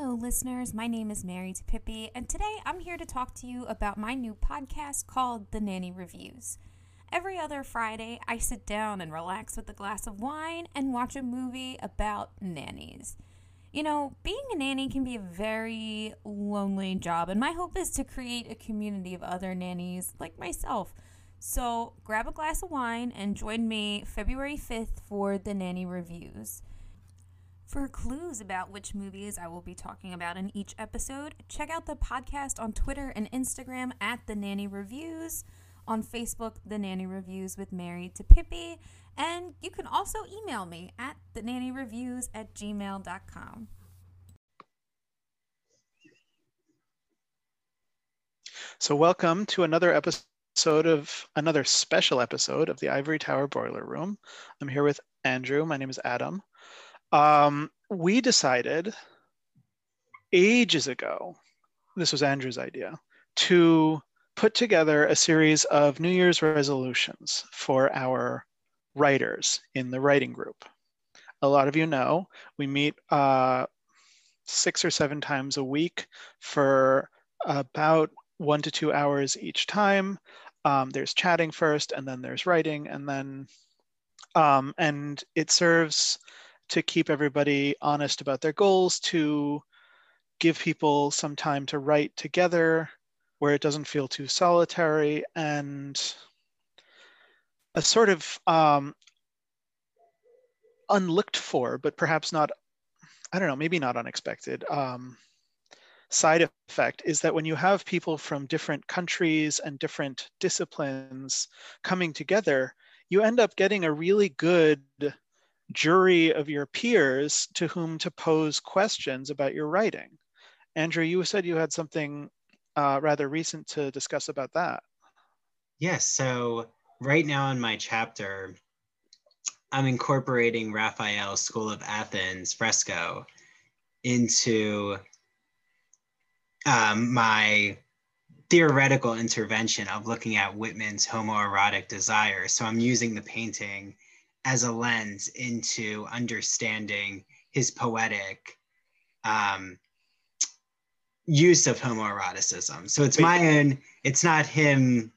Hello, listeners. My name is Mary Pippi, and today I'm here to talk to you about my new podcast called The Nanny Reviews. Every other Friday, I sit down and relax with a glass of wine and watch a movie about nannies. You know, being a nanny can be a very lonely job, and my hope is to create a community of other nannies like myself. So grab a glass of wine and join me February 5th for the Nanny Reviews. For clues about which movies I will be talking about in each episode, check out the podcast on Twitter and Instagram at The Nanny Reviews, on Facebook, The Nanny Reviews with Mary to Pippi, and you can also email me at thenannyreviews at gmail.com. So, welcome to another episode of another special episode of the Ivory Tower Boiler Room. I'm here with Andrew. My name is Adam. Um, we decided ages ago, this was Andrew's idea, to put together a series of New Year's resolutions for our writers in the writing group. A lot of you know we meet uh, six or seven times a week for about one to two hours each time. Um, there's chatting first, and then there's writing, and then um, and it serves to keep everybody honest about their goals, to give people some time to write together where it doesn't feel too solitary, and a sort of um, unlooked for, but perhaps not, I don't know, maybe not unexpected. Um, side effect is that when you have people from different countries and different disciplines coming together, you end up getting a really good jury of your peers to whom to pose questions about your writing. Andrew, you said you had something uh, rather recent to discuss about that. Yes. So, right now in my chapter, I'm incorporating Raphael's School of Athens fresco into um, my theoretical intervention of looking at Whitman's homoerotic desire. So I'm using the painting as a lens into understanding his poetic um, use of homoeroticism. So it's my own, it's not him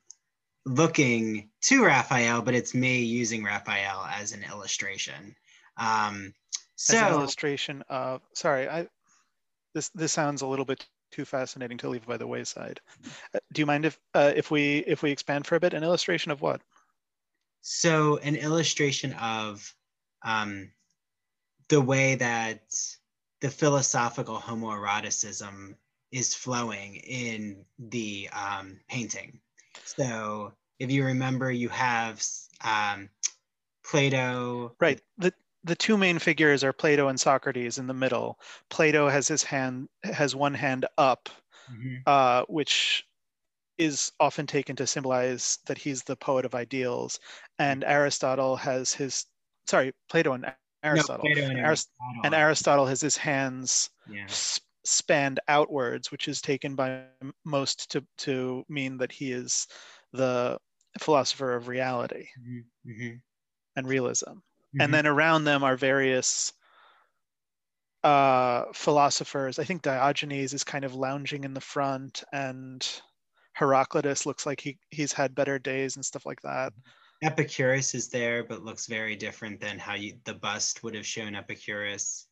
looking to Raphael, but it's me using Raphael as an illustration. Um, so as an illustration of, sorry, I, this, this sounds a little bit too fascinating to leave by the wayside. Uh, do you mind if, uh, if we, if we expand for a bit, an illustration of what? So, an illustration of um, the way that the philosophical homoeroticism is flowing in the um, painting. So, if you remember, you have um, Plato. Right. The, the two main figures are Plato and Socrates in the middle. Plato has his hand has one hand up, mm-hmm. uh, which is often taken to symbolize that he's the poet of ideals, and Aristotle has his sorry Plato and Aristotle, no, Plato and, Aristotle. and, Aristotle has his hands yeah. spanned outwards, which is taken by most to to mean that he is the philosopher of reality mm-hmm. mm-hmm. and realism, mm-hmm. and then around them are various uh, philosophers. I think Diogenes is kind of lounging in the front, and Heraclitus looks like he he's had better days and stuff like that. Epicurus is there, but looks very different than how you, the bust would have shown Epicurus.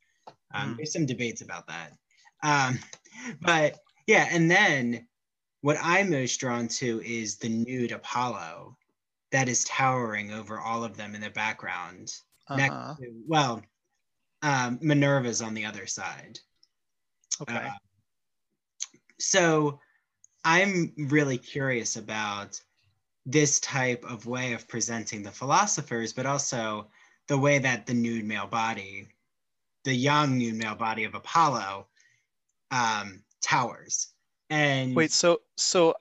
Um, mm. There's some debates about that. Um, but yeah, and then what I'm most drawn to is the nude Apollo that is towering over all of them in the background. Uh-huh. To, well, um, Minerva's on the other side. Okay. Uh, so I'm really curious about this type of way of presenting the philosophers, but also the way that the nude male body the young nude male body of Apollo um, towers. And Wait, so so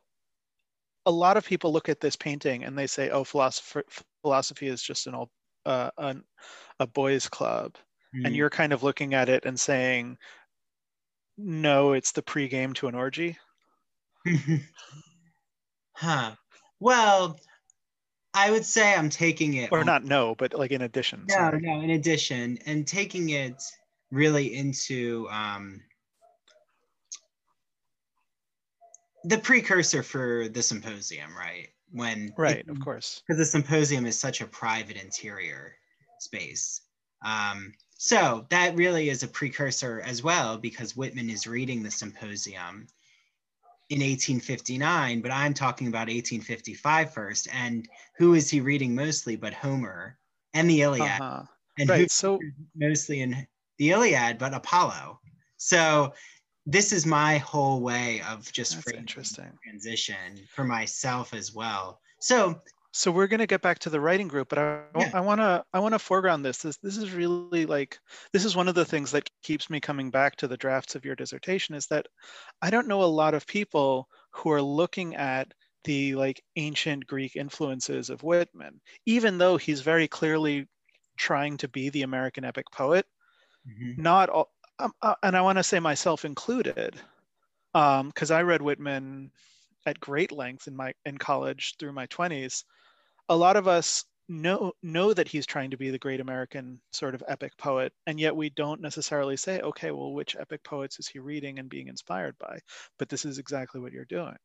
a lot of people look at this painting and they say, "Oh, philosophy philosophy is just an old uh, an, a boys' club," Mhm. and you're kind of looking at it and saying, "No, it's the pregame to an orgy." huh. Well, I would say I'm taking it or not no, but like in addition. No, sorry. no. In addition, and taking it really into um, the precursor for the symposium, right? When Right, of course. because the symposium is such a private interior space. Um, so that really is a precursor as well, because Whitman is reading the symposium in 1859, but I'm talking about 1855 first. And who is he reading mostly but Homer and the Iliad? Uh-huh. And Right. So mostly in the Iliad but Apollo? So this is my whole way of just interesting. transition for myself as well. So So we're going to get back to the writing group, but I, want to I want to foreground this. This this is really like this is one of the things that keeps me coming back to the drafts of your dissertation is that I don't know a lot of people who are looking at the like ancient Greek influences of Whitman, even though he's very clearly trying to be the American epic poet. mhm, Not all, um, uh, and I want to say myself included, because I read Whitman at great length in my in college through my 20s a lot of us know know that he's trying to be the great american sort of epic poet and yet we don't necessarily say okay well which epic poets is he reading and being inspired by but this is exactly what you're doing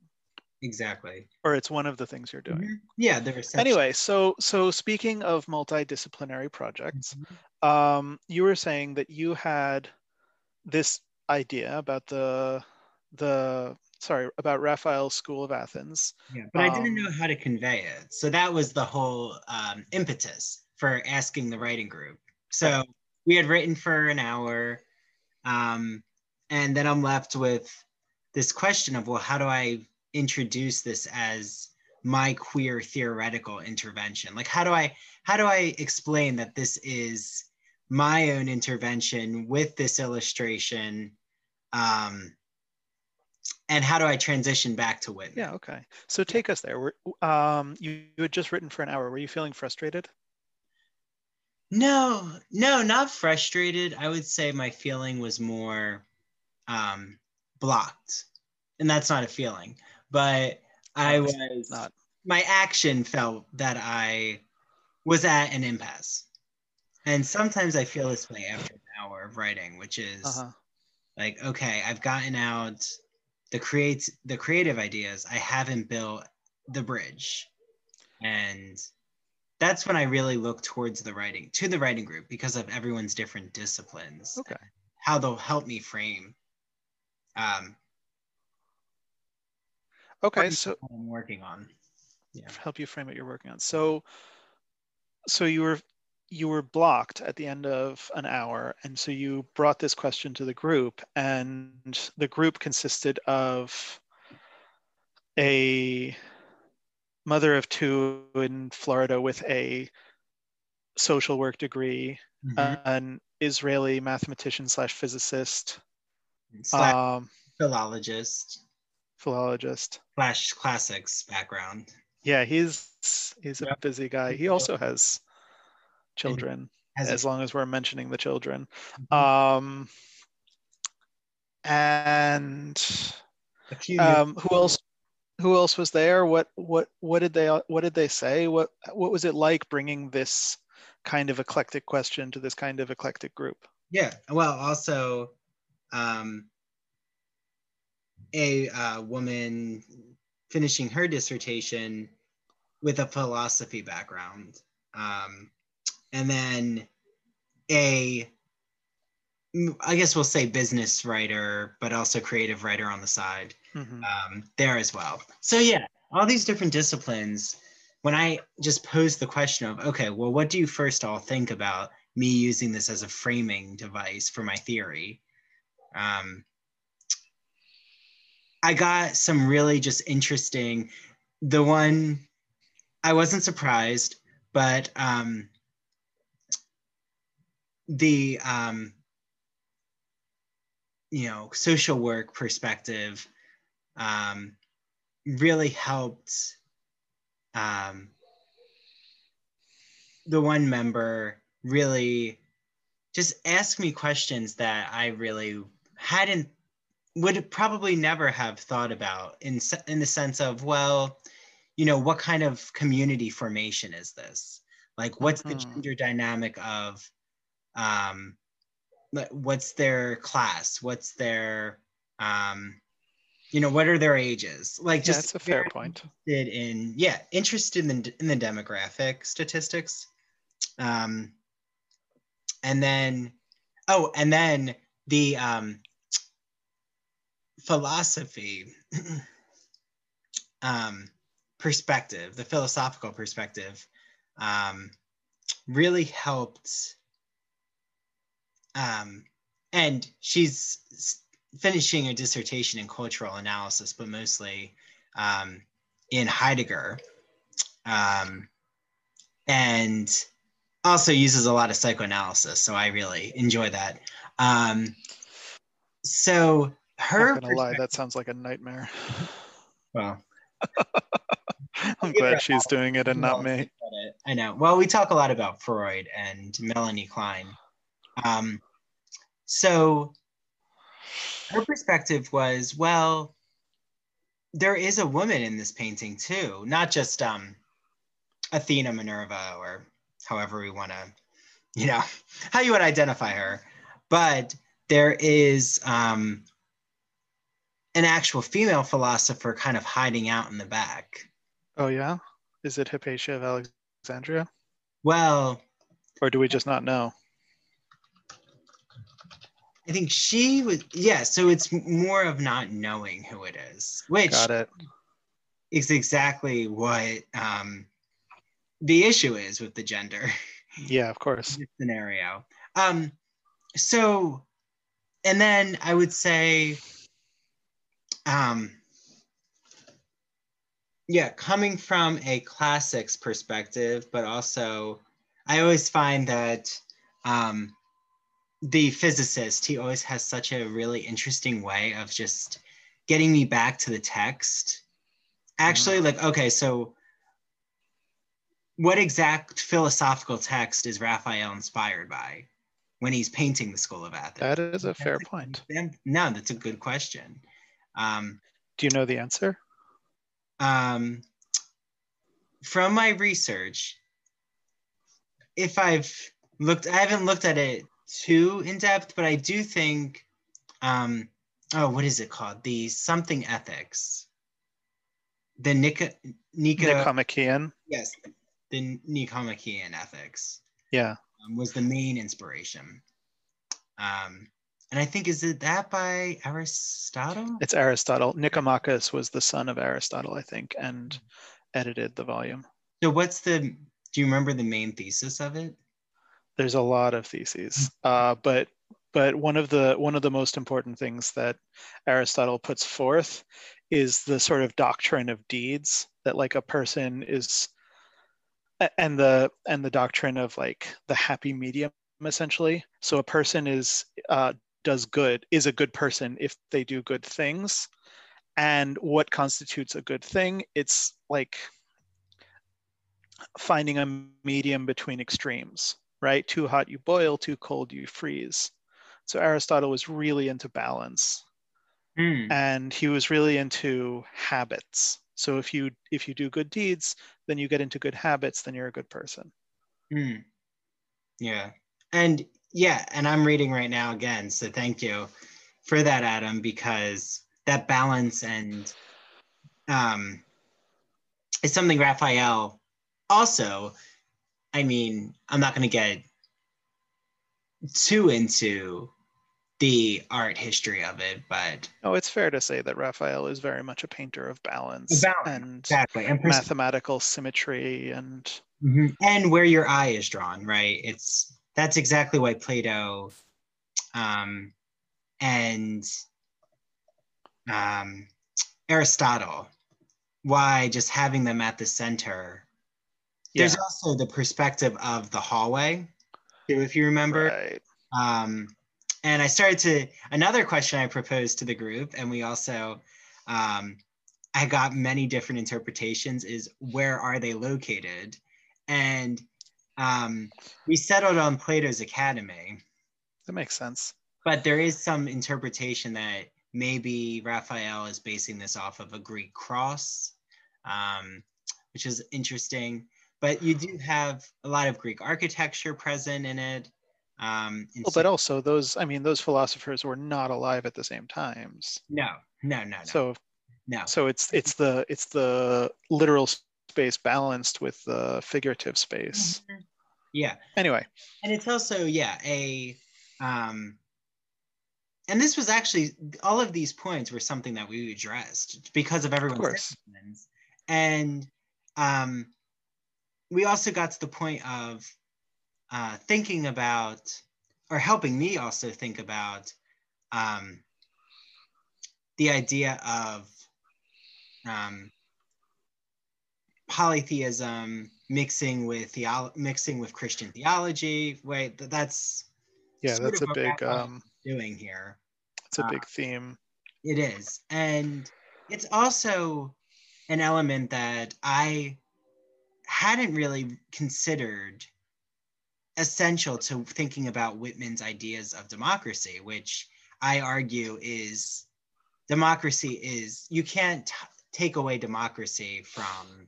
exactly. or it's one of the things you're doing Mhm. Yeah, the reception. anyway so so speaking of multidisciplinary projects Mhm. um, you were saying that you had this idea about the the sorry about raphael's school of athens Yeah, but I didn't um, know how to convey it. So that was the whole um, impetus for asking the writing group. So we had written for an hour, um, and then I'm left with this question of, well, how do I introduce this as my queer theoretical intervention? Like, how do I how do I explain that this is my own intervention with this illustration? Um, and how do I transition back to Whitman? Yeah, okay. So take us there. Were, um, you, you had just written for an hour. Were you feeling frustrated? No, no, not frustrated. I would say my feeling was more um, blocked, and that's not a feeling. But I was Not. my action felt that I was at an impasse, and sometimes I feel this way after an hour of writing, which is Uh-huh. like, okay, I've gotten out the create the creative ideas. I haven't built the bridge, and that's when I really look towards the writing to the writing group because of everyone's different disciplines. Okay. How they'll help me frame. Um, Okay. So I'm working on. Yeah. help you frame what you're working on. So, so you were you were blocked at the end of an hour, and so you brought this question to the group, and the group consisted of a mother of two in Florida with a social work degree, Mhm. an Israeli mathematician slash physicist, Slash um, philologist philologist. slash classics background. Yeah, he's he's a busy guy. He also has children, as long as we're mentioning the children. Mhm. Um, and a few new- um, who else? Who else was there? What what what did they what did they say? What what was it like bringing this kind of eclectic question to this kind of eclectic group? Yeah. Well, also, um, a uh, woman finishing her dissertation with a philosophy background, um, and then a, mm, guess we'll say business writer, but also creative writer on the side Mhm. um, there as well. So yeah, all these different disciplines. When I just posed the question of, okay, well, what do you first all think about me using this as a framing device for my theory? Um, I got some really just interesting. The one I wasn't surprised, but um, the um, you know social work perspective um, really helped um, the one member really just ask me questions that I really hadn't would probably never have thought about in in the sense of well you know what kind of community formation is this like what's mm-hmm. the gender dynamic of um what's their class? What's their um you know what are their ages? Like just yeah, that's a fair point. in yeah interested in the, in the demographic statistics. Um and then oh and then the um philosophy um perspective the philosophical perspective um really helped um and she's finishing a dissertation in cultural analysis, but mostly um, in Heidegger, um, and also uses a lot of psychoanalysis. So I really enjoy that. Um, so her. Lie, that sounds like a nightmare. Well. I'm glad she's doing it and not me. I know. Well, we talk a lot about Freud and Melanie Klein. Um, so her perspective was well there is a woman in this painting too not just um athena minerva or however we want to you know how you would identify her but there is um an actual female philosopher kind of hiding out in the back. Oh yeah? Is it hypatia of alexandria? Well or do we just not know I think she was yeah. So it's more of not knowing who it is, which got it. Is exactly what um, the issue is with the gender. Yeah, of course. scenario. Um, so, and then I would say, um, yeah, coming from a classics perspective, but also, I always find that um, the physicist, he always has such a really interesting way of just getting me back to the text. Actually, mm-hmm. like, okay, so what exact philosophical text is Raphael inspired by when he's painting the School of Athens? That is a fair point. No, that's a good question. Um, Do you know the answer? Um, from my research, if I've looked, I haven't looked at it too in depth, but I do think, um, oh, what is it called? The something ethics. The Nika, Nika Nicomachean. Yes, the Nicomachean ethics. Yeah, um, was the main inspiration. Um, and I think is it that by Aristotle? It's Aristotle. Nicomachus was the son of Aristotle, I think, and edited the volume. So what's the? Do you remember the main thesis of it? There's a lot of theses, uh, but but one of the one of the most important things that Aristotle puts forth is the sort of doctrine of deeds that like a person is and the and the doctrine of like the happy medium essentially. So a person is uh, does good is a good person if they do good things. And what constitutes a good thing? It's like finding a medium between extremes right? Too hot, you boil, too cold, you freeze. So Aristotle was really into balance. Mm. And he was really into habits. So if you if you do good deeds, then you get into good habits, then you're a good person. Mm. Yeah. And yeah, and I'm reading right now again. So thank you for that, Adam, because that balance and um is something Raphael also I mean, I'm not going to get too into the art history of it, but no, it's fair to say that Raphael is very much a painter of balance, balance and exactly and mathematical symmetry and mm-hmm. and where your eye is drawn, right? It's that's exactly why Plato um, and um, Aristotle, why just having them at the center there's also the perspective of the hallway, too, if you remember. Right. Um, and I started to another question I proposed to the group, and we also um, I got many different interpretations. Is where are they located? And um, we settled on Plato's Academy. That makes sense. But there is some interpretation that maybe Raphael is basing this off of a Greek cross, um, which is interesting. But you do have a lot of Greek architecture present in it. Um, well, but also those, I mean, those philosophers were not alive at the same times. No, no, no, no. So, no. So it's it's the it's the literal space balanced with the figurative space. Mm-hmm. Yeah. Anyway. And it's also yeah a um, and this was actually all of these points were something that we addressed because of everyone's of and um, we also got to the point of uh, thinking about or helping me also think about um, the idea of um, polytheism mixing with theolo- mixing with Christian theology. Wait, that's yeah, that's a big um, doing here. It's a uh, big theme. It is, and it's also an element that I hadn't really considered essential to thinking about Whitman's ideas of democracy, which I argue is democracy is you can't t- take away democracy from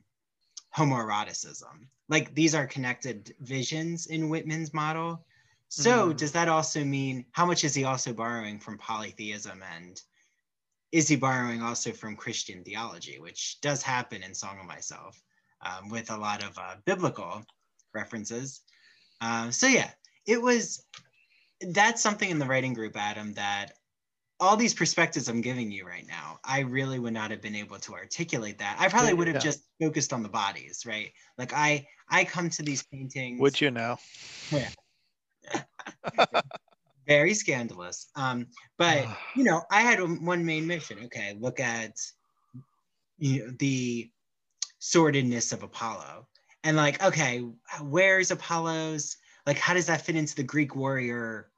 homoeroticism. Like these are connected visions in Whitman's model. So mm. does that also mean how much is he also borrowing from polytheism and is he borrowing also from Christian theology, which does happen in Song of Myself um, with a lot of uh, biblical references. Uh, so yeah, it was that's something in the writing group, Adam, that all these perspectives I'm giving you right now, I really would not have been able to articulate that. I probably would have yeah. just focused on the bodies, right? Like I I come to these paintings. Would you know? Yeah. Very scandalous. Um, but you know, I had one main mission. Okay, look at you know the sordidness of Apollo. And like, okay, where's Apollo's like how does that fit into the Greek warrior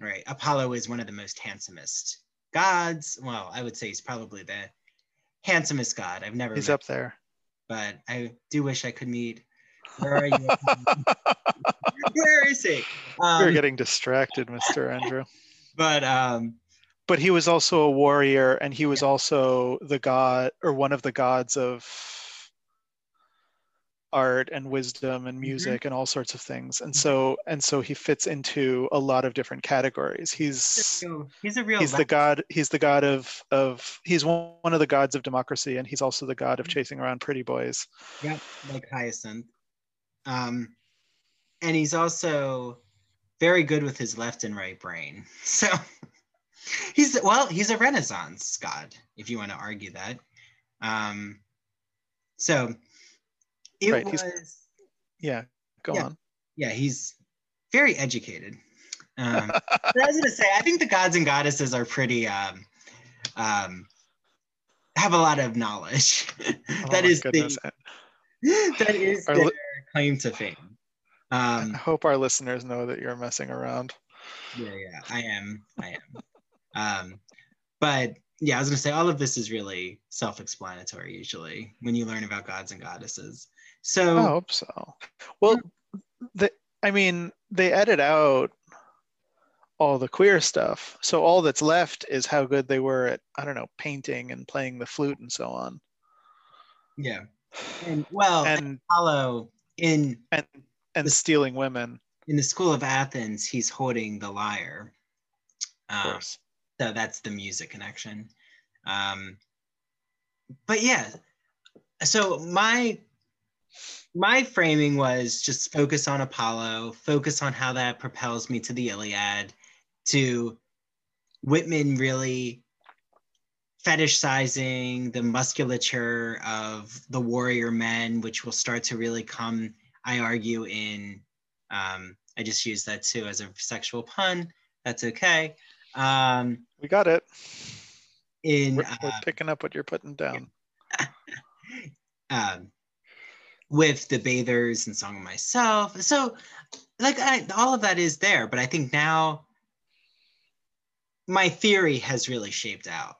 right? Apollo is one of the most handsomest gods. Well, I would say he's probably the handsomest god I've never. He's met, up there. But I do wish I could meet. Where are you? Where is he? Um, You're getting distracted, Mr. Andrew. But um, but he was also a warrior, and he was yeah. also the god or one of the gods of art and wisdom and mm-hmm. music mm-hmm. and all sorts of things. And so and so he fits into a lot of different categories. He's he's a real he's the god he's the god of of he's one of the gods of democracy and he's also the god of mm-hmm. chasing around pretty boys. Yeah like hyacinth. Um and he's also very good with his left and right brain. So he's well he's a renaissance god if you want to argue that. Um so it right. was. He's, yeah, go yeah, on. Yeah, he's very educated. Um, I was gonna say, I think the gods and goddesses are pretty um, um, have a lot of knowledge. that, is the, that is their li- claim to fame. Um, I hope our listeners know that you're messing around. Yeah, yeah, I am. I am. um, but yeah, I was gonna say all of this is really self-explanatory usually when you learn about gods and goddesses. So I hope so. Well, the, I mean, they edit out all the queer stuff. So all that's left is how good they were at, I don't know, painting and playing the flute and so on. Yeah. And well, and Apollo in and and the, stealing women. In the school of Athens, he's holding the lyre. Um, so that's the music connection. Um, but yeah, so my my framing was just focus on Apollo, focus on how that propels me to the Iliad, to Whitman really fetishizing the musculature of the warrior men, which will start to really come, I argue, in. Um, I just used that too as a sexual pun. That's okay. Um, we got it. In we're, we're uh, picking up what you're putting down. um, with the bathers and song of myself so like I, all of that is there but i think now my theory has really shaped out.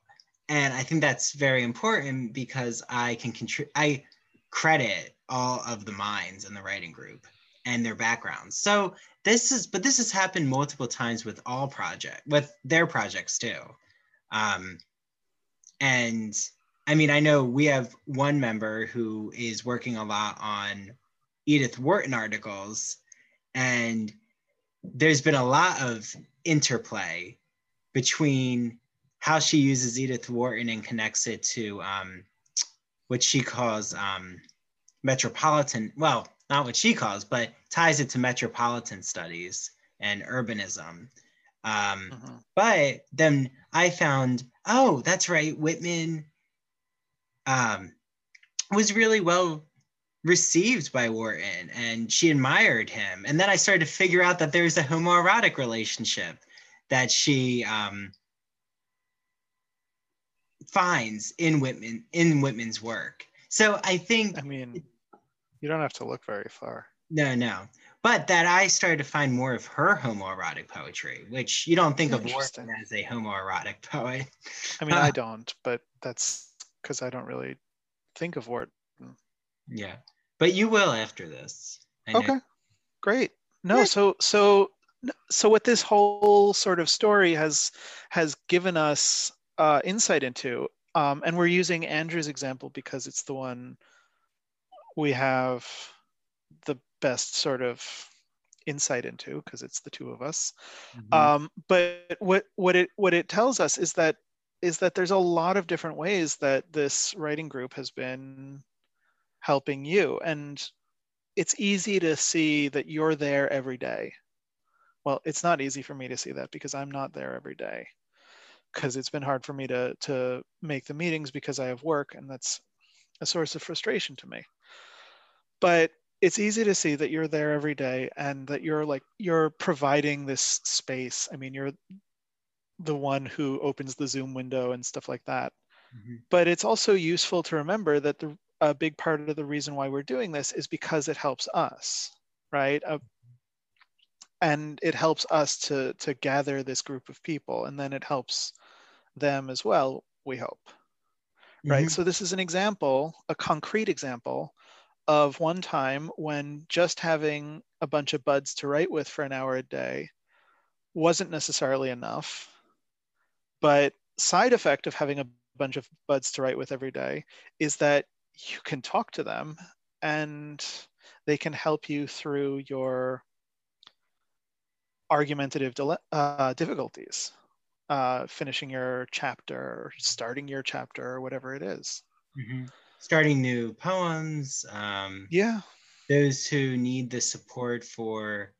And I think that's very important because I can contribute, I credit all of the minds in the writing group and their backgrounds. So this is, but this has happened multiple times with all project, with their projects too. Um, and I mean, I know we have one member who is working a lot on Edith Wharton articles, and there's been a lot of interplay between how she uses Edith Wharton and connects it to um, what she calls um, metropolitan, well, not what she calls, but ties it to metropolitan studies and urbanism. Um, mm-hmm. But then I found, oh, that's right, Whitman um, was really well received by Wharton and she admired him. And then I started to figure out that there's a homoerotic relationship that she um, finds in Whitman in Whitman's work. So I think I mean you don't have to look very far. No, no. But that I started to find more of her homoerotic poetry, which you don't think of Wharton as a homoerotic poet. I mean, uh, I don't, but that's because I don't really think of Wharton. Yeah, but you will after this. Okay, great. No, yeah. so so so what this whole sort of story has has given us uh, insight into, um, and we're using Andrew's example because it's the one we have the best sort of insight into because it's the two of us. Mm-hmm. Um, but what what it what it tells us is that is that there's a lot of different ways that this writing group has been helping you. And it's easy to see that you're there every day. Well it's not easy for me to see that because i'm not there every day because it's been hard for me to to make the meetings because i have work and that's a source of frustration to me. But it's easy to see that you're there every day and that you're like you're providing this space. I mean you're the one who opens the zoom window and stuff like that mm-hmm. but it's also useful to remember that the a big part of the reason why we're doing this is because it helps us right uh, and it helps us to to gather this group of people and then it helps them as well we hope right mm-hmm. so this is an example a concrete example of one time when just having a bunch of buds to write with for an hour a day wasn't necessarily enough but side effect of having a bunch of buds to write with every day is that you can talk to them and they can help you through your argumentative uh, difficulties, uh, finishing your chapter, starting your chapter, or whatever it is. Mm-hmm. Starting new poems. Um, yeah. Those who need the support for.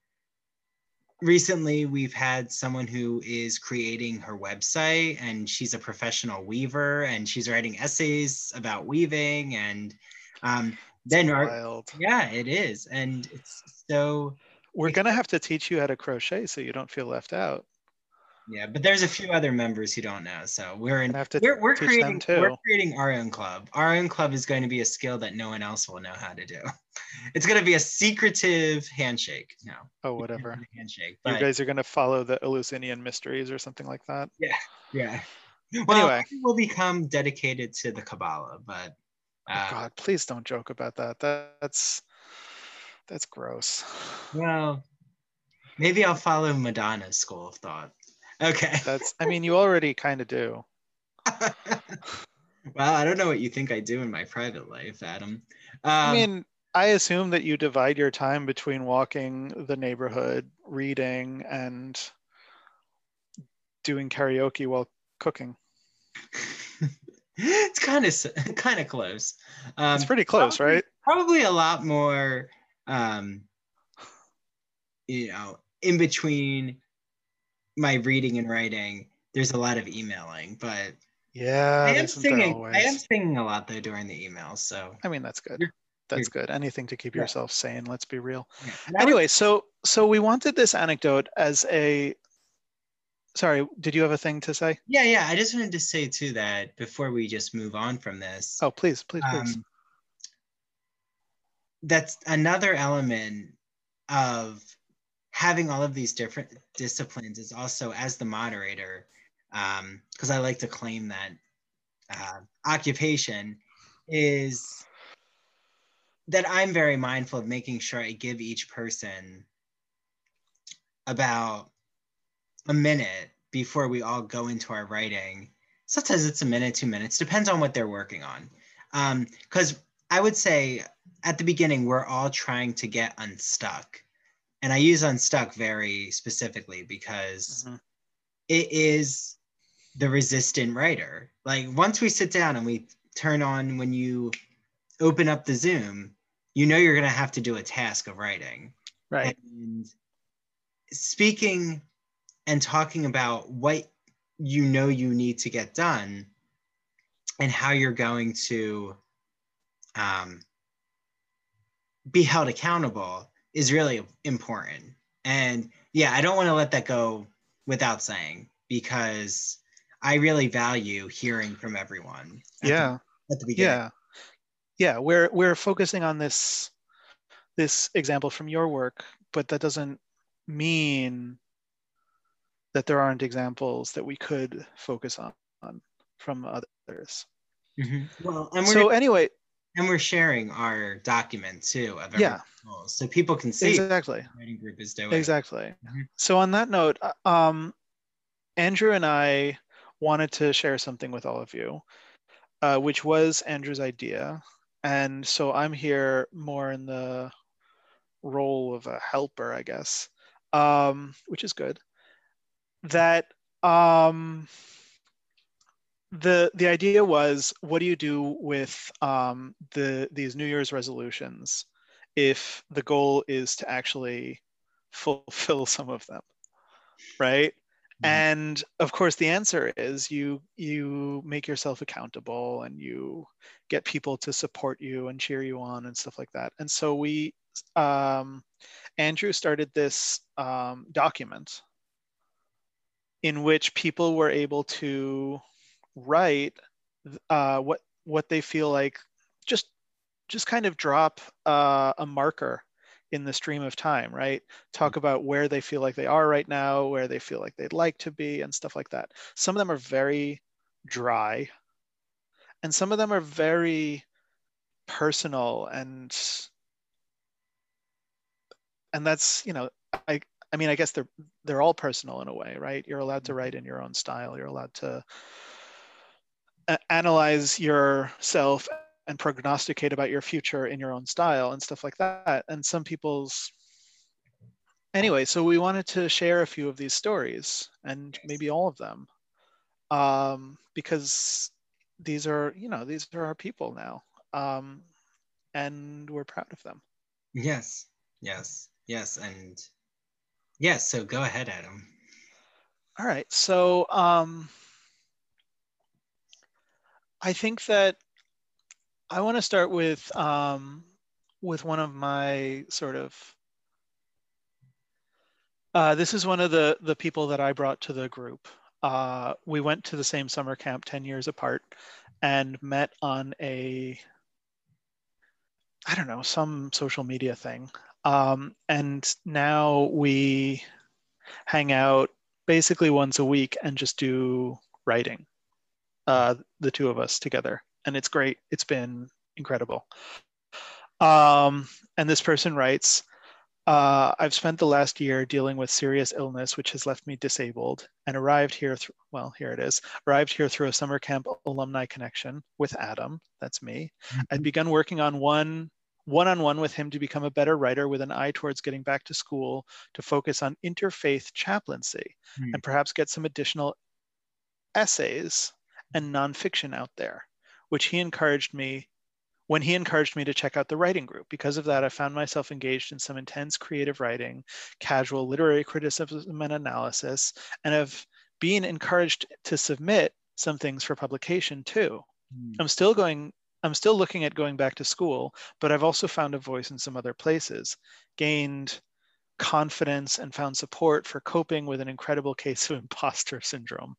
Recently, we've had someone who is creating her website, and she's a professional weaver, and she's writing essays about weaving, and um, then our, yeah, it is, and it's so we're going to have to teach you how to crochet so you don't feel left out. Yeah, but there's a few other members who don't know. So we're in. We're, we're creating. We're creating our own club. Our own club is going to be a skill that no one else will know how to do. It's going to be a secretive handshake. No. Oh, whatever. handshake. But, you guys are going to follow the Eleusinian mysteries or something like that. Yeah. Yeah. Well, anyway, we'll become dedicated to the Kabbalah, but. Oh, uh, oh God, please don't joke about that. that. That's that's gross. Well, maybe I'll follow Madonna's school of thought. Okay. That's I mean you already kind of do. well, I don't know what you think I do in my private life, Adam. Um, I mean, I assume that you divide your time between walking the neighborhood, reading, and doing karaoke while cooking. it's kind of kind of close. Um, it's pretty close, probably, right? Probably a lot more um, you know, in between my reading and writing, there's a lot of emailing, but yeah, I am singing. I am singing a lot though during the emails. So I mean, that's good. That's good. Anything to keep yeah. yourself sane. Let's be real. Yeah. Anyway, so so we wanted this anecdote as a. Sorry, did you have a thing to say? Yeah, yeah. I just wanted to say too that before we just move on from this. Oh, please, please, please. Um, that's another element of having all of these different disciplines is also as the moderator because um, I like to claim that uh, occupation is that I'm very mindful of making sure I give each person about a minute before we all go into our writing. Sometimes it's a minute, two minutes, depends on what they're working on. Because um, I would say at the beginning, we're all trying to get unstuck. And I use unstuck very specifically because mm-hmm. it is the resistant writer. Like once we sit down and we turn on when you open up the Zoom, you know you're going to have to do a task of writing. Right. And speaking and talking about what you know you need to get done and how you're going to um, be held accountable is really important. And yeah, I don't want to let that go without saying because I really value hearing from everyone. At yeah. The, at the beginning. Yeah. Yeah. We're we're focusing on this this example from your work, but that doesn't mean that there aren't examples that we could focus on, on from others. Mm-hmm. Well, and so anyway, and we're sharing our document too of yeah, so people can see exactly writing group is doing exactly. Mm-hmm. So on that note, uh, um, Andrew and I wanted to share something with all of you, uh, which was Andrew's idea, and so I'm here more in the role of a helper, I guess, um, which is good. That um, the the idea was, what do you do with um, the these New Year's resolutions if the goal is to actually fulfill some of them, right? Mm-hmm. And of course, the answer is you you make yourself accountable and you get people to support you and cheer you on and stuff like that. And so we, um, Andrew started this um, document in which people were able to write uh, what what they feel like just just kind of drop uh, a marker in the stream of time right talk mm-hmm. about where they feel like they are right now where they feel like they'd like to be and stuff like that some of them are very dry and some of them are very personal and and that's you know i i mean i guess they're they're all personal in a way right you're allowed to write mm-hmm. in your own style you're allowed to analyze yourself and prognosticate about your future in your own style and stuff like that. And some people's anyway, so we wanted to share a few of these stories and maybe all of them. Um, because these are, you know, these are our people now. Um, and we're proud of them. Yes, yes, yes. And yes, so go ahead, Adam. All right. So um I think that I want to start with um, with one of my sort of. Uh, this is one of the the people that I brought to the group. Uh, we went to the same summer camp ten years apart, and met on a. I don't know some social media thing, um, and now we hang out basically once a week and just do writing uh, the two of us together, and it's great. It's been incredible. Um, and this person writes, uh, I've spent the last year dealing with serious illness, which has left me disabled, and arrived here. Th- well, here it is. Arrived here through a summer camp alumni connection with Adam. That's me. Mm-hmm. I'd begun working on one one-on-one with him to become a better writer with an eye towards getting back to school to focus on interfaith chaplaincy mm-hmm. and perhaps get some additional essays and nonfiction out there, which he encouraged me when he encouraged me to check out the writing group. Because of that, I found myself engaged in some intense creative writing, casual literary criticism and analysis, and have been encouraged to submit some things for publication too. Mm. I'm still going I'm still looking at going back to school, but I've also found a voice in some other places, gained confidence and found support for coping with an incredible case of imposter syndrome.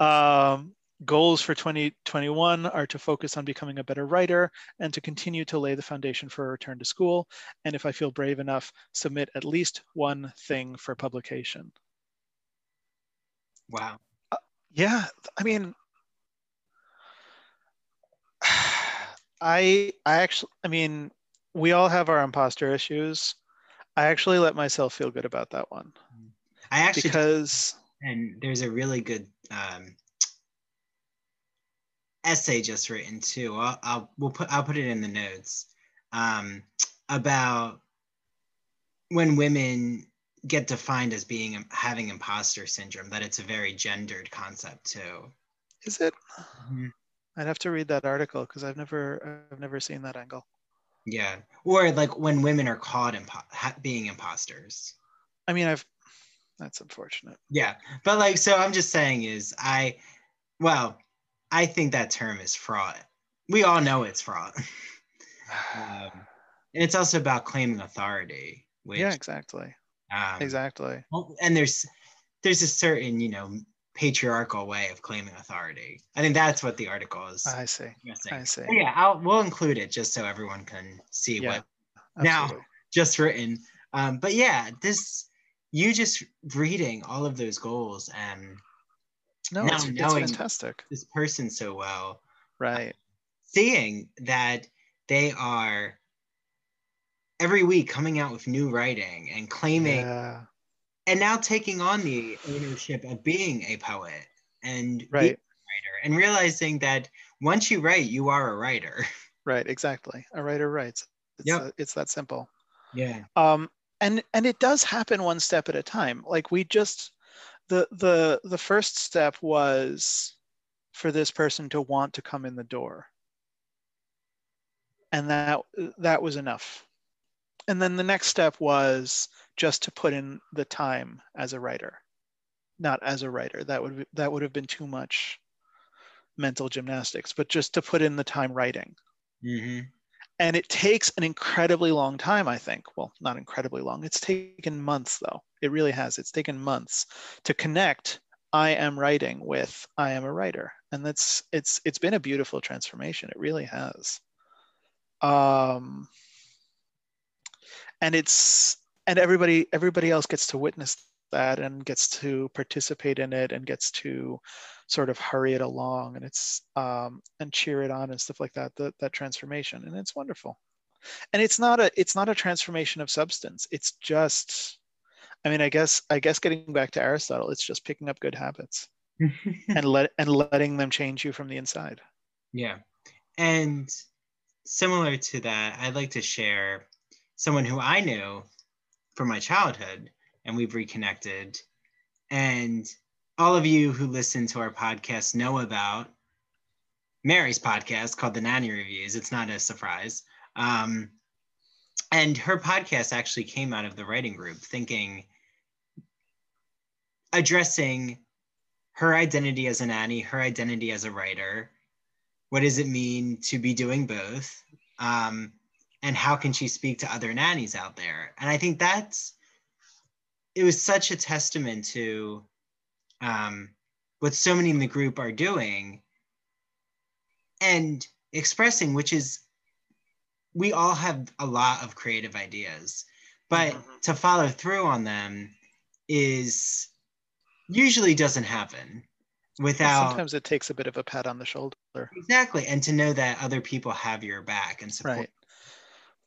Um, Goals for 2021 are to focus on becoming a better writer and to continue to lay the foundation for a return to school. And if I feel brave enough, submit at least one thing for publication. Wow. Yeah, I mean, I I actually I mean, we all have our imposter issues. I actually let myself feel good about that one I actually because and there's a really good um, essay just written too. I'll, I'll we'll put I'll put it in the notes um, about when women get defined as being having imposter syndrome. That it's a very gendered concept too. is it? Mhm. I'd have to read that article because I've never I've never seen that angle. Yeah, or like when women are caught impo- ha- being imposters. I mean, I've that's unfortunate. Yeah, but like, so I'm just saying is I, well, I think that term is fraud. We all know it's fraud. um, and it's also about claiming authority. Which, yeah, exactly, um, exactly. well, And there's there's a certain you know patriarchal way of claiming authority. I think that's what the article is I see. addressing. I see. But yeah, I'll we'll include it just so everyone can see Yeah, what now just written. Um, but yeah, this you just reading all of those goals and No, now it's, it's knowing- fantastic. this person so well, Right. seeing that they are every week coming out with new writing and claiming Yeah. and now taking on the ownership of being a poet and being Right. a writer and realizing that once you write, you are a writer. Right. Exactly. A writer writes. It's, Yep. uh, it's that simple. Yeah. um and and it does happen one step at a time like we just the the the first step was for this person to want to come in the door. And that that was enough. And then the next step was just to put in the time as a writer. Not as a writer. That would that would have been too much mental gymnastics but just to put in the time writing. Hmm and it takes an incredibly long time i think. Well not incredibly long. It's taken months though. It really has. It's taken months to connect i am writing with i am a writer. And that's it's it's been a beautiful transformation. It really has. Um and it's and everybody everybody else gets to witness that and gets to participate in it and gets to sort of hurry it along and it's um, and cheer it on and stuff like that, that that transformation. And it's wonderful. And it's not a it's not a transformation of substance. It's just i mean i guess i guess getting back to aristotle it's just picking up good habits and let and letting them change you from the inside. Yeah. And similar to that, I'd like to share someone who I knew from my childhood and we've reconnected. And all of you who listen to our podcast know about Mary's podcast called The Nanny Reviews. It's not a surprise. Um, and her podcast actually came out of the writing group thinking, addressing her identity as a nanny, her identity as a writer, what does it mean to be doing both um, and how can she speak to other nannies out there and i think that's it was such a testament to um, what so many in the group are doing and expressing which is we all have a lot of creative ideas but Mhm. to follow through on them is usually doesn't happen without sometimes it takes a bit of a pat on the shoulder Exactly, and to know that other people have your back and support. right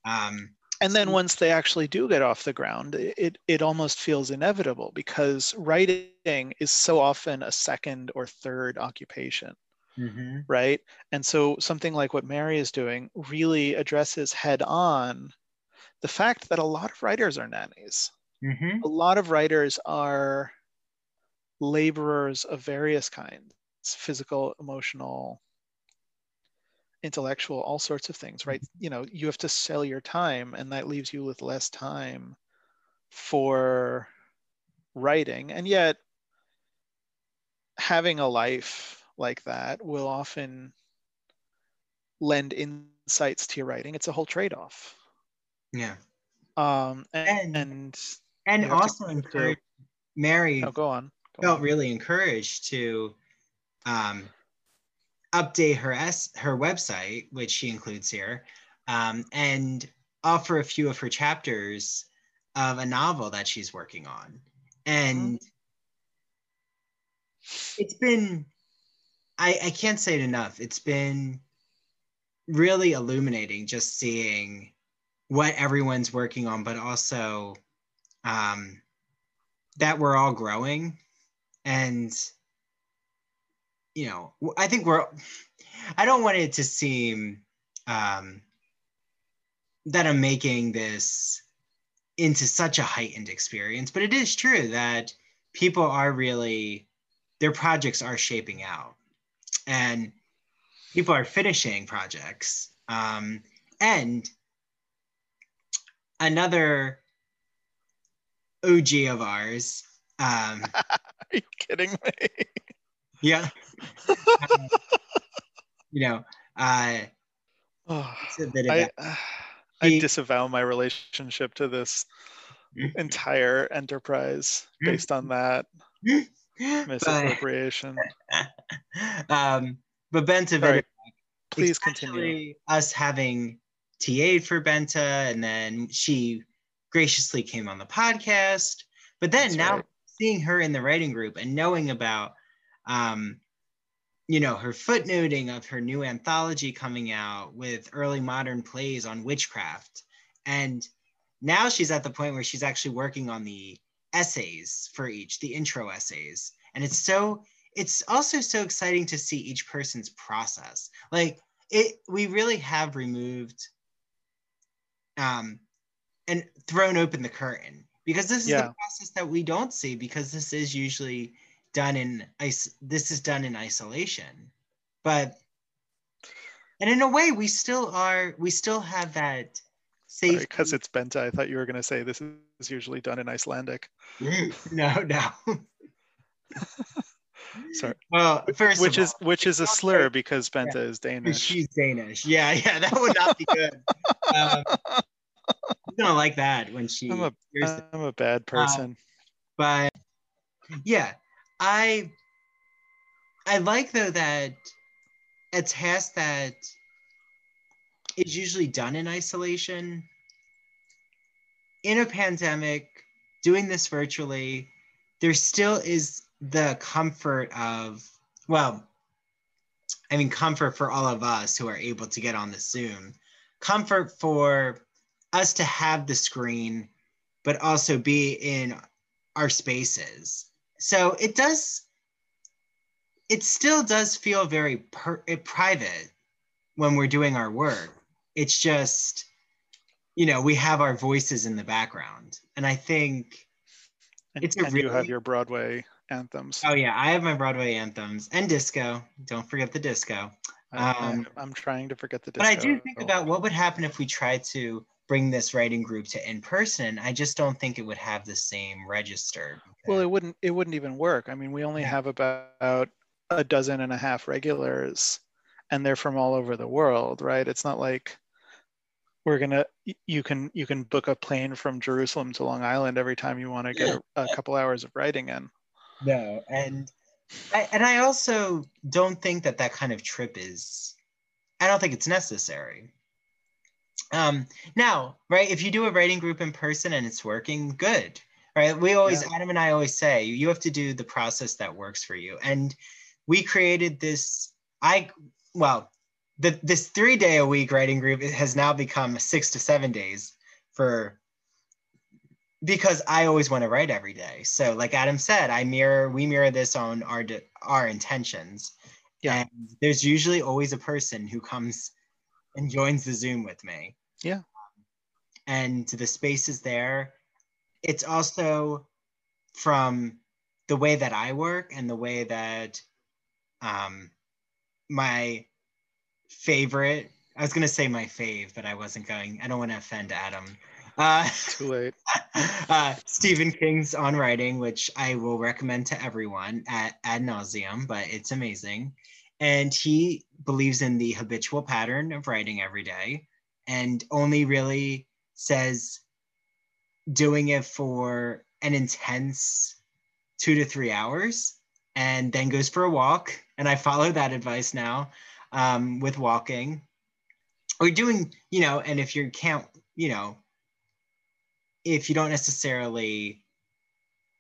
Um, and then once they actually do get off the ground it it almost feels inevitable because writing is so often a second or third occupation mhm, right? And so something like what mary is doing really addresses head on the fact that a lot of writers are nannies. Mhm, a lot of writers are laborers of various kinds physical emotional intellectual all sorts of things right? You know you have to sell your time and that leaves you with less time for writing and yet having a life like that will often lend insights to your writing. It's a whole trade-off. Yeah, um and, And- and and You have to- also to- encourage Mary oh, go on go felt on. really encouraged to um, update her s her website, which she includes here, um, and offer a few of her chapters of a novel that she's working on, and it's been I, I can't say it enough. It's been really illuminating just seeing what everyone's working on, but also um, that we're all growing. And, you know, I think we're, I don't want it to seem um, that I'm making this into such a heightened experience, but it is true that people are really, their projects are shaping out and people are finishing projects. Um, and another OG of ours. Um, Are you kidding me? Yeah. you know, uh, Oh, it's a bit of I, that. I disavow my relationship to this entire enterprise based on that but, misappropriation. um, but Benta Please continue. Us having TA'd for Benta, and then she graciously came on the podcast. But then That's now right. seeing her in the writing group and knowing about, um, you know, her footnoting of her new anthology coming out with early modern plays on witchcraft, and now she's at the point where she's actually working on the essays for each, the intro essays, and it's so it's also so exciting to see each person's process. Like it, we really have removed um, and thrown open the curtain because this is Yeah. the process that we don't see because this is usually done in is this is done in isolation but and in a way we still are we still have that safe Because it's Benta, I thought you were going to say this is usually done in Icelandic, no no Sorry. well first which is all, which is a slur like- because Benta is Danish. she's danish yeah yeah that would not be good um, she's gonna like that when she I'm a. I'm a bad person. but yeah i i like though that a task that is usually done in isolation in a pandemic doing this virtually there still is the comfort of well i mean comfort for all of us who are able to get on the zoom comfort for us to have the screen but also be in our spaces. So it does, it still does feel very per, eh, private when we're doing our work. It's just, you know, we have our voices in the background. And I think, and it's a and you have your Broadway anthems. oh yeah, I have my Broadway anthems and disco. Don't forget the disco. I, um, am trying to forget the disco. But I do think about what would happen if we tried to bring this writing group to in person. I just don't think it would have the same register. Well, it wouldn't it wouldn't even work. I mean, we only have about a dozen and a half regulars and they're from all over the world, right? It's not like we're gonna you can you can book a plane from Jerusalem to Long Island every time you want to get a, a couple hours of writing in. No, and I, and I also don't think that that kind of trip is. I don't think it's necessary. Um, now, right? If you do a writing group in person and it's working, good, right? We always, Yeah. Adam and I always say, you have to do the process that works for you. And we created this. I well, the this three day a week writing group has now become six to seven days for because I always want to write every day. So like Adam said, I mirror we mirror this on our our intentions. Yeah. And there's usually always a person who comes and joins the Zoom with me. Yeah. And the space is there. It's also from the way that I work and the way that um my favorite I was gonna say my fave, but I wasn't going. I don't want to offend Adam. Uh, Too late. uh, Stephen King's On Writing, which I will recommend to everyone at ad nauseum, but it's amazing. And he believes in the habitual pattern of writing every day and only really says doing it for an intense two to three hours and then goes for a walk. And I follow that advice now um, with walking or doing, you know, and if you can't, you know, if you don't necessarily,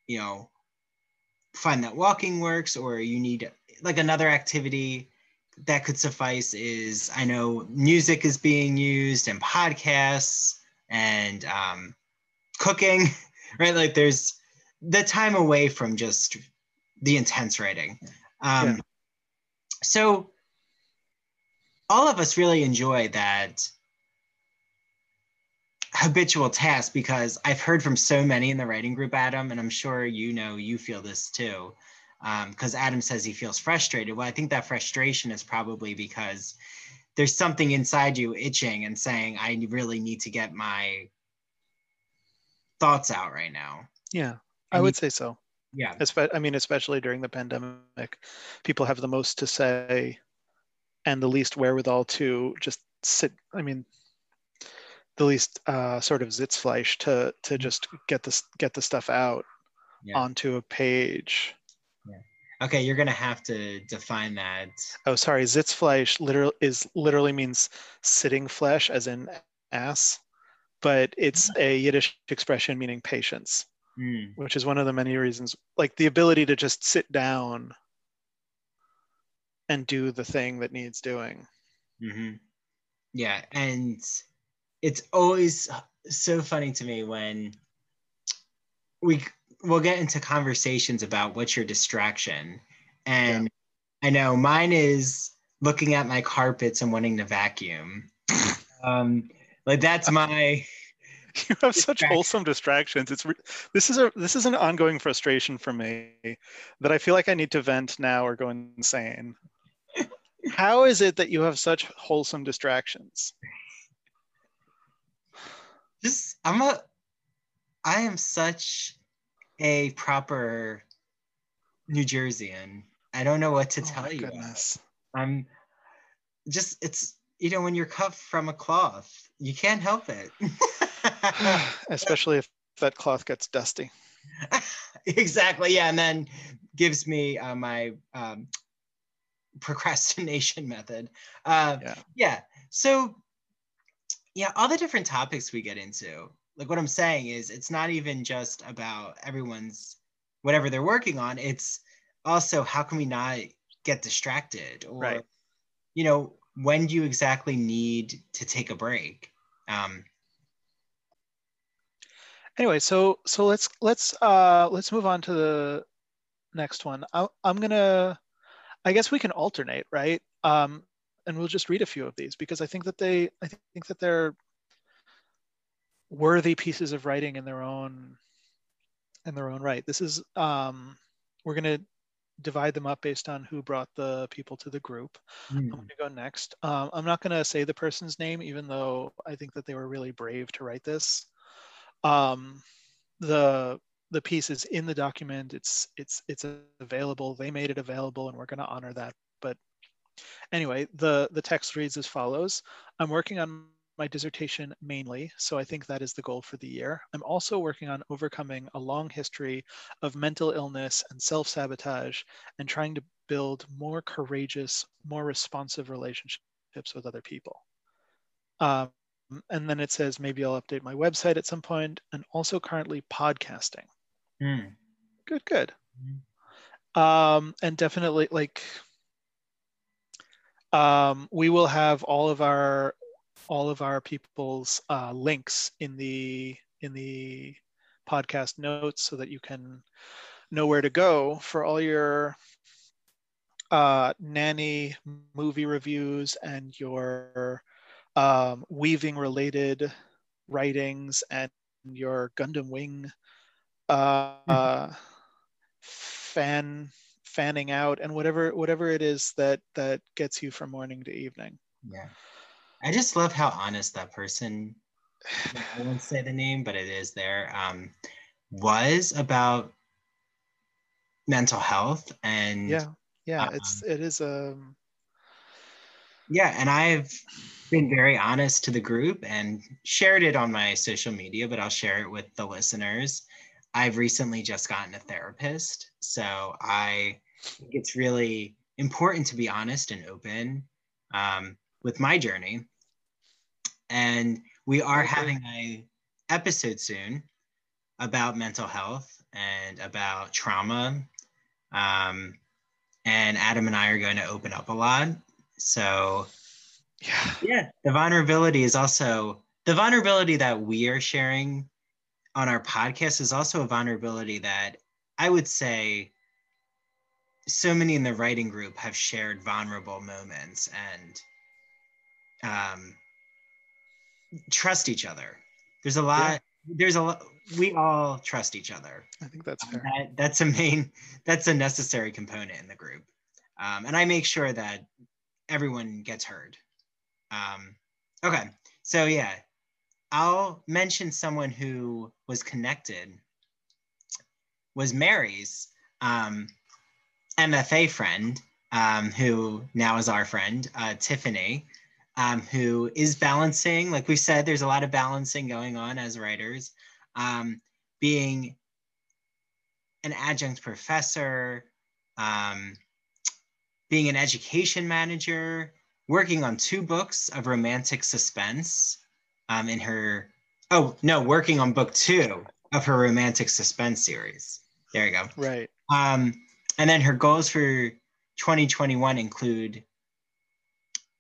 you know, find that walking works or you need like another activity that could suffice is I know music is being used and podcasts and um, cooking, right? Like there's the time away from just the intense writing. Um, yeah. So all of us really enjoy that habitual task because I've heard from so many in the writing group, Adam, and I'm sure you know you feel this too. Because um, Adam says he feels frustrated. Well, I think that frustration is probably because there's something inside you itching and saying, I really need to get my thoughts out right now. Yeah, I would say so. Yeah. I mean, especially during the pandemic, people have the most to say and the least wherewithal to just sit. I mean, the least uh, sort of Sitzfleisch to to mm-hmm. just get this get the stuff out yeah. onto a page. Okay, you're gonna have to define that. Oh, sorry. Sitzfleisch literally is literally means sitting flesh, as in ass, but it's mm-hmm. a Yiddish expression meaning patience, mm. which is one of the many reasons, like the ability to just sit down and do the thing that needs doing. Mm-hmm. Yeah, and it's always so funny to me when we we'll get into conversations about what's your distraction. And yeah. i know mine is looking at my carpets and wanting to vacuum. Um like that's my you have such wholesome distractions. It's this is a this is an ongoing frustration for me that i feel like i need to vent now or go insane. How is it that you have such wholesome distractions? Just I'm a I am such a proper New Jerseyan. I don't know what to oh tell you. Goodness. I'm just it's you know when you're cut from a cloth, you can't help it. Especially if that cloth gets dusty. exactly. Yeah, and then gives me uh, my um, procrastination method. Uh, yeah. Yeah. So yeah, all the different topics we get into. Like what I'm saying is it's not even just about everyone's whatever they're working on. It's also how can we not get distracted or right. you know, when do you exactly need to take a break? Um anyway, so so let's let's uh let's move on to the next one. I, I'm gonna I guess we can alternate, right? Um, and we'll just read a few of these because I think that they I think that they're worthy pieces of writing in their own in their own right. This is um, we're going to divide them up based on who brought the people to the group. Mm. I'm going to go next. Um, I'm not going to say the person's name, even though I think that they were really brave to write this. Um, the the piece is in the document. It's it's it's available. They made it available, and we're going to honor that. But Anyway, the, the text reads as follows. I'm working on my dissertation mainly, so I think that is the goal for the year. I'm also working on overcoming a long history of mental illness and self sabotage and trying to build more courageous, more responsive relationships with other people. Um, and then it says maybe I'll update my website at some point and also currently podcasting. Mm. Good, good. Mm. Um, and definitely like um, we will have all of our all of our people's uh, links in the in the podcast notes so that you can know where to go for all your uh, nanny movie reviews and your um, weaving related writings and your Gundam Wing uh, mm-hmm. fan fanning out and whatever whatever it is that that gets you from morning to evening yeah i just love how honest that person i won't say the name but it is there um, was about mental health and yeah yeah um, it's it is um yeah and i've been very honest to the group and shared it on my social media but i'll share it with the listeners. I've recently just gotten a therapist so i think it's really important to be honest and open um, with my journey. And we are having a episode soon about mental health and about trauma Um, and Adam and I are going to open up a lot. So, Yeah. yeah, the vulnerability is also the vulnerability that we are sharing on our podcast is also a vulnerability that I would say so many in the writing group have shared vulnerable moments and um, trust each other. There's a lot. There's a lot. We all trust each other. I think that's fair. That, that's a main. That's a necessary component in the group, um, and I make sure that everyone gets heard. Um, okay, so yeah, I'll mention someone who was connected. Was Mary's um, MFA friend, um, who now is our friend, uh, Tiffany, um, who is balancing, like we said, there's a lot of balancing going on as writers, um, being an adjunct professor, um, being an education manager, working on two books of romantic suspense um, in her, oh, no, working on book two of her romantic suspense series. There you go. Right. Um, and then her goals for 2021 include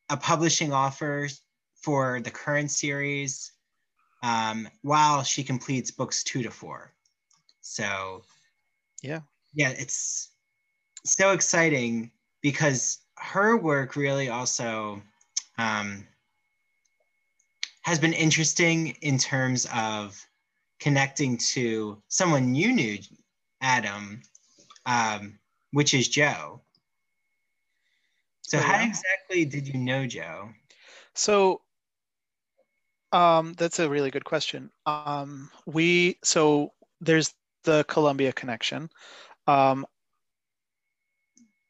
a publishing offer for the current series um, while she completes books two to four. So, Yeah. yeah, it's so exciting because her work really also um, has been interesting in terms of connecting to someone you knew, Adam, um, which is Joe. So, how yeah? exactly did you know Joe? So um, that's a really good question. Um, we so there's the Columbia connection. Um,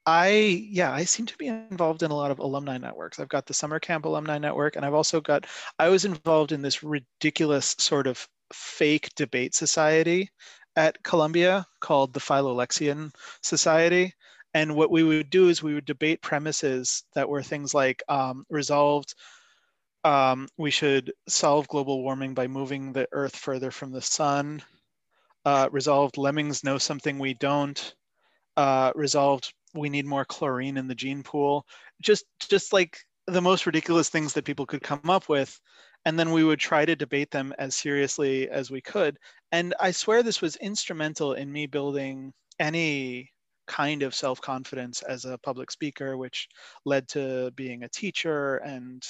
I yeah, I seem to be involved in a lot of alumni networks. I've got the summer camp alumni network, and I've also got I was involved in this ridiculous sort of fake debate society at Columbia called the Philolexian Society. And what we would do is we would debate premises that were things like um, resolved um, we should solve global warming by moving the earth further from the sun uh, resolved lemmings know something we don't uh, resolved we need more chlorine in the gene pool. Just just like the most ridiculous things that people could come up with. And then we would try to debate them as seriously as we could. And i swear this was instrumental in me building any kind of self-confidence as a public speaker which led to being a teacher and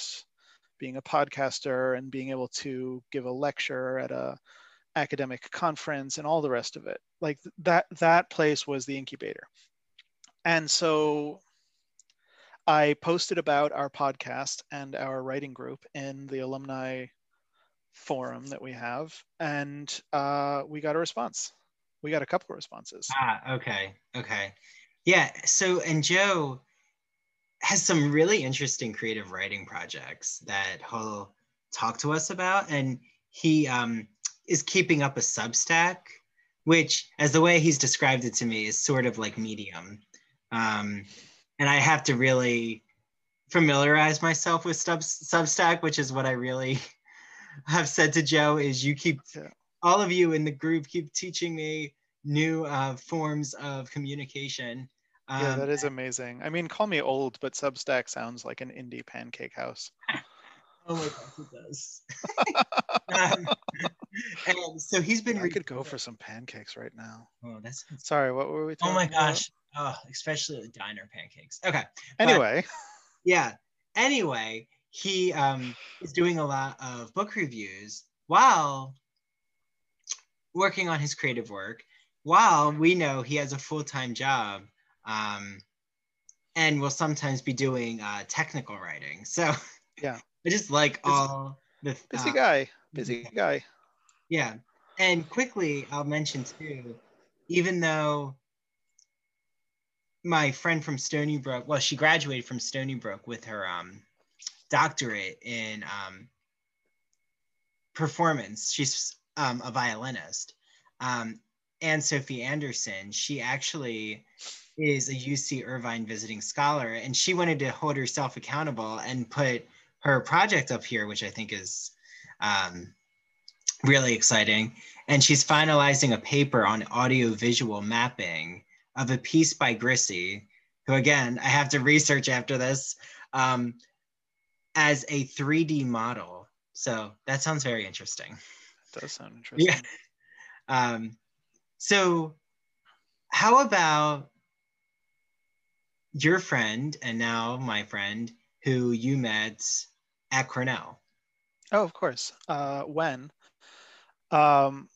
being a podcaster and being able to give a lecture at a academic conference and all the rest of it. Like that that place was the incubator. And so i posted about our podcast and our writing group in the alumni forum that we have and uh, we got a response we got a couple of responses Ah, okay, okay. Yeah, so, and Joe has some really interesting creative writing projects that he'll talk to us about. And he um, is keeping up a Substack, which, as the way he's described it to me, is sort of like Medium. Um, and I have to really familiarize myself with Sub- Substack, which is what I really have said to Joe is you keep. All of you in the group keep teaching me new uh, forms of communication. yeah Um, that is amazing i mean call me old but substack sounds like an indie pancake house Oh my gosh, it does. um, and so he's been. i could go for some pancakes right now Oh, that's. sorry what were we Oh talking my about? gosh. Oh, especially the diner pancakes. Okay. but- anyway yeah. Anyway, he um, is doing a lot of book reviews while working on his creative work. While we know he has a full time job, um, and will sometimes be doing uh, technical writing. So Yeah. I just like Busy- all the busy uh, guy busy guy yeah. And quickly, I'll mention too, even though my friend from Stony Brook, well, she graduated from Stony Brook with her um, doctorate in um, performance. She's um, a violinist. Um, and Sophie Anderson, she actually is a UC Irvine visiting scholar, and she wanted to hold herself accountable and put her project up here, which I think is um, really exciting. And she's finalizing a paper on audiovisual mapping of a piece by Grisey, who again, I have to research after this, um, as a 3D model. So that sounds very interesting. That does sound interesting. Yeah. Um, so, how about your friend and now my friend who you met at Cornell? Oh, of course. Uh, Wen? Um,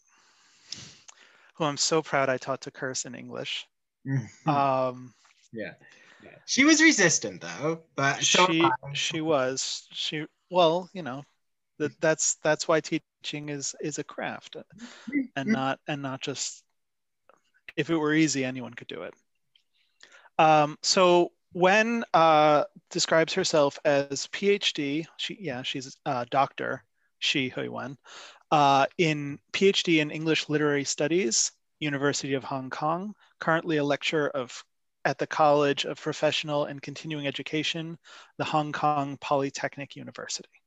who I'm so proud I taught to curse in English. Um, yeah. yeah. She was resistant though, but so she she was she well you know that that's that's why teaching is is a craft and not and not just if it were easy anyone could do it um, so Wen uh, describes herself as PhD. She, yeah, she's a doctor. She Hui Wen uh, in PhD in English Literary Studies, University of Hong Kong. Currently a lecturer of at the College of Professional and Continuing Education, the Hong Kong Polytechnic University.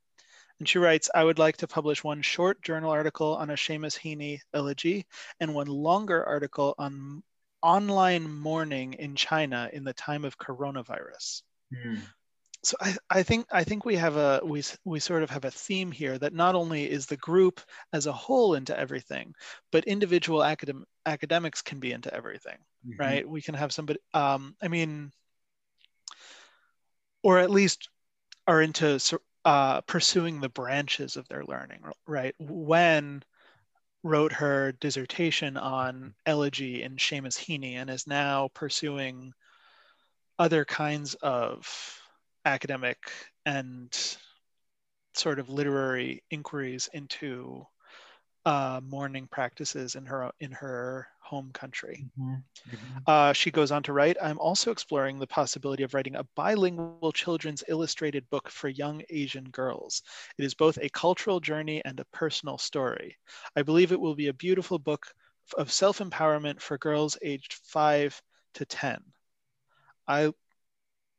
And she writes, I would like to publish one short journal article on a Seamus Heaney elegy and one longer article on online mourning in China in the time of coronavirus. Mm. So I, I think I think we have a we we sort of have a theme here that not only is the group as a whole into everything, but individual academic academics can be into everything, mm-hmm. right? We can have somebody. Um, I mean, or at least are into uh, pursuing the branches of their learning, right? Wen wrote her dissertation on elegy in Seamus Heaney and is now pursuing other kinds of academic and sort of literary inquiries into uh, mourning practices in her in her home country. Mm-hmm. Mm-hmm. Uh, she goes on to write, I'm also exploring the possibility of writing a bilingual children's illustrated book for young Asian girls. It is both a cultural journey and a personal story. I believe it will be a beautiful book of self empowerment for girls aged five to 10. I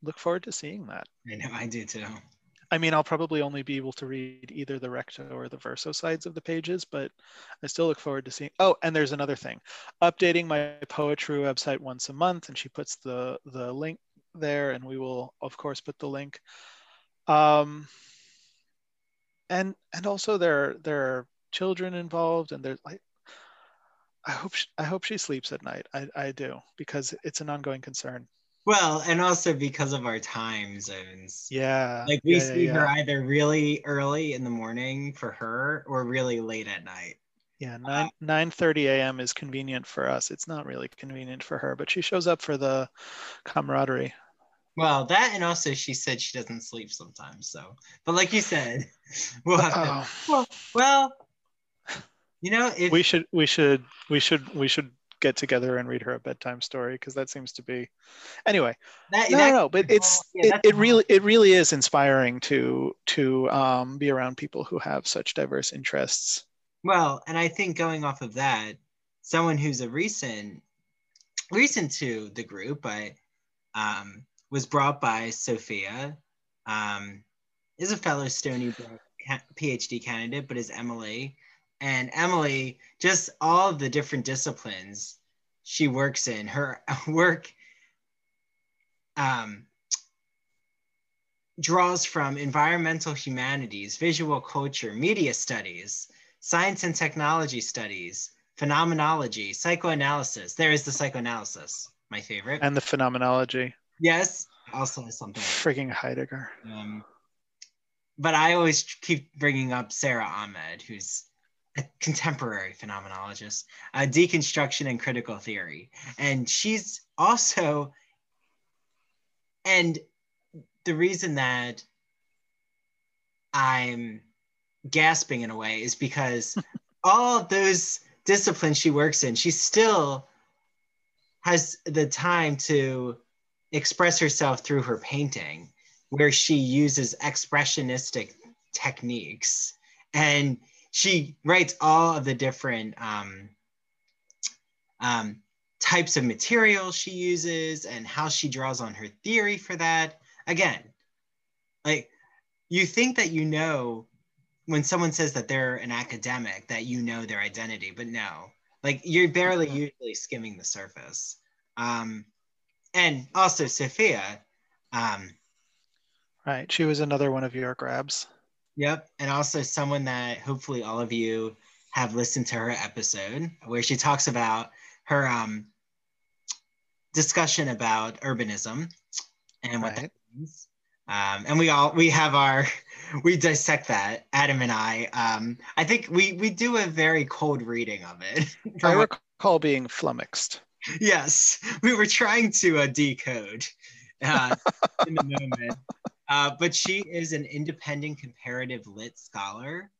look forward to seeing that. I know, I do too. I mean, I'll probably only be able to read either the recto or the verso sides of the pages, but I still look forward to seeing. Oh, and there's another thing, updating my poetry website once a month, and she puts the the link there, and we will of course put the link. Um, and and also there there are children involved, and there's like. I hope she, I hope she sleeps at night. I, I do because it's an ongoing concern. Well, and also because of our time zones. Yeah. Like we yeah, see yeah, her yeah. either really early in the morning for her or really late at night. Yeah, uh, nine nine thirty a.m. is convenient for us. It's not really convenient for her, but she shows up for the camaraderie. Well, that and also she said she doesn't sleep sometimes. So, but like you said, we'll have to. Oh. Well, well, you know, if We should we should we should we should get together and read her a bedtime story because that seems to be anyway that, no that- no but it's yeah, it, it really it really is inspiring to to um, be around people who have such diverse interests Well, and I think going off of that, someone who's a recent recent to the group, but um, was brought by Sophia, um, is a fellow Stony Brook PhD candidate, but is Emily. And Emily, just all of the different disciplines she works in, her work um, draws from environmental humanities, visual culture, media studies, science and technology studies, phenomenology, psychoanalysis. There is the psychoanalysis, my favorite. and the phenomenology yes, also something. freaking heidegger Um, but I always keep bringing up Sara Ahmed, who's a contemporary phenomenologist, uh, deconstruction and critical theory. And she's also, and the reason that I'm gasping in a way is because all those disciplines she works in, she still has the time to express herself through her painting, where she uses expressionistic techniques. And she writes all of the different um, um, types of materials she uses and how she draws on her theory for that. Again, like you think that you know when someone says that they're an academic that you know their identity, but no, like you're barely usually skimming the surface. Um, and also Sophia. Um, Right. She was another one of your grabs. Yep. And also someone that hopefully all of you have listened to her episode where she talks about her um, discussion about urbanism and what Right. that means. Um, and we all we have our we dissect that Adam and I. Um, I think we we do a very cold reading of it. I recall being flummoxed. yes, we were trying to uh, decode uh, in the moment. Uh, but she is an independent comparative lit scholar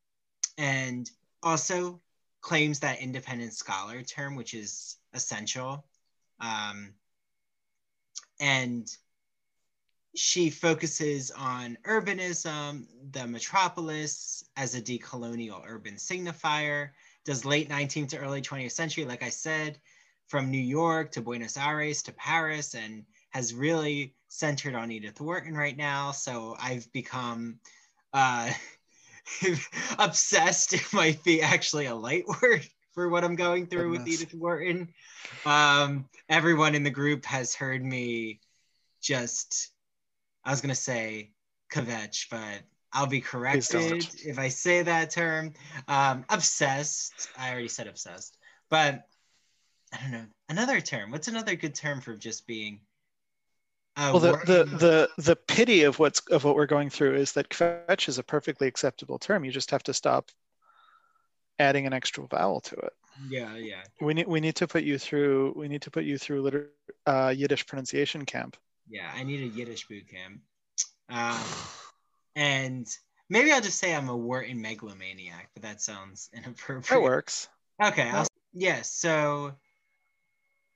and also claims that independent scholar term, which is essential. Um, and she focuses on urbanism, the metropolis as a decolonial urban signifier, does late 19th to early 20th century, like I said, from New York to Buenos Aires to Paris, and has really centered on Edith Wharton right now. So I've become uh, obsessed. It might be actually a light word for what I'm going through with Edith Wharton. Um, everyone in the group has heard me just, I was going to say kvetch, but I'll be corrected if I say that term. Um, obsessed. I already said obsessed, but I don't know. Another term. What's another good term for just being? Uh, Well, the, the the the pity of what's of what we're going through is that kvetch is a perfectly acceptable term. You just have to stop adding an extra vowel to it. yeah, yeah. We need we need to put you through we need to put you through liter, uh, Yiddish pronunciation camp. Yeah, I need a Yiddish boot camp. Um, and maybe I'll just say I'm a Wharton megalomaniac, but that sounds inappropriate. That works. Okay. I'll, yeah. So,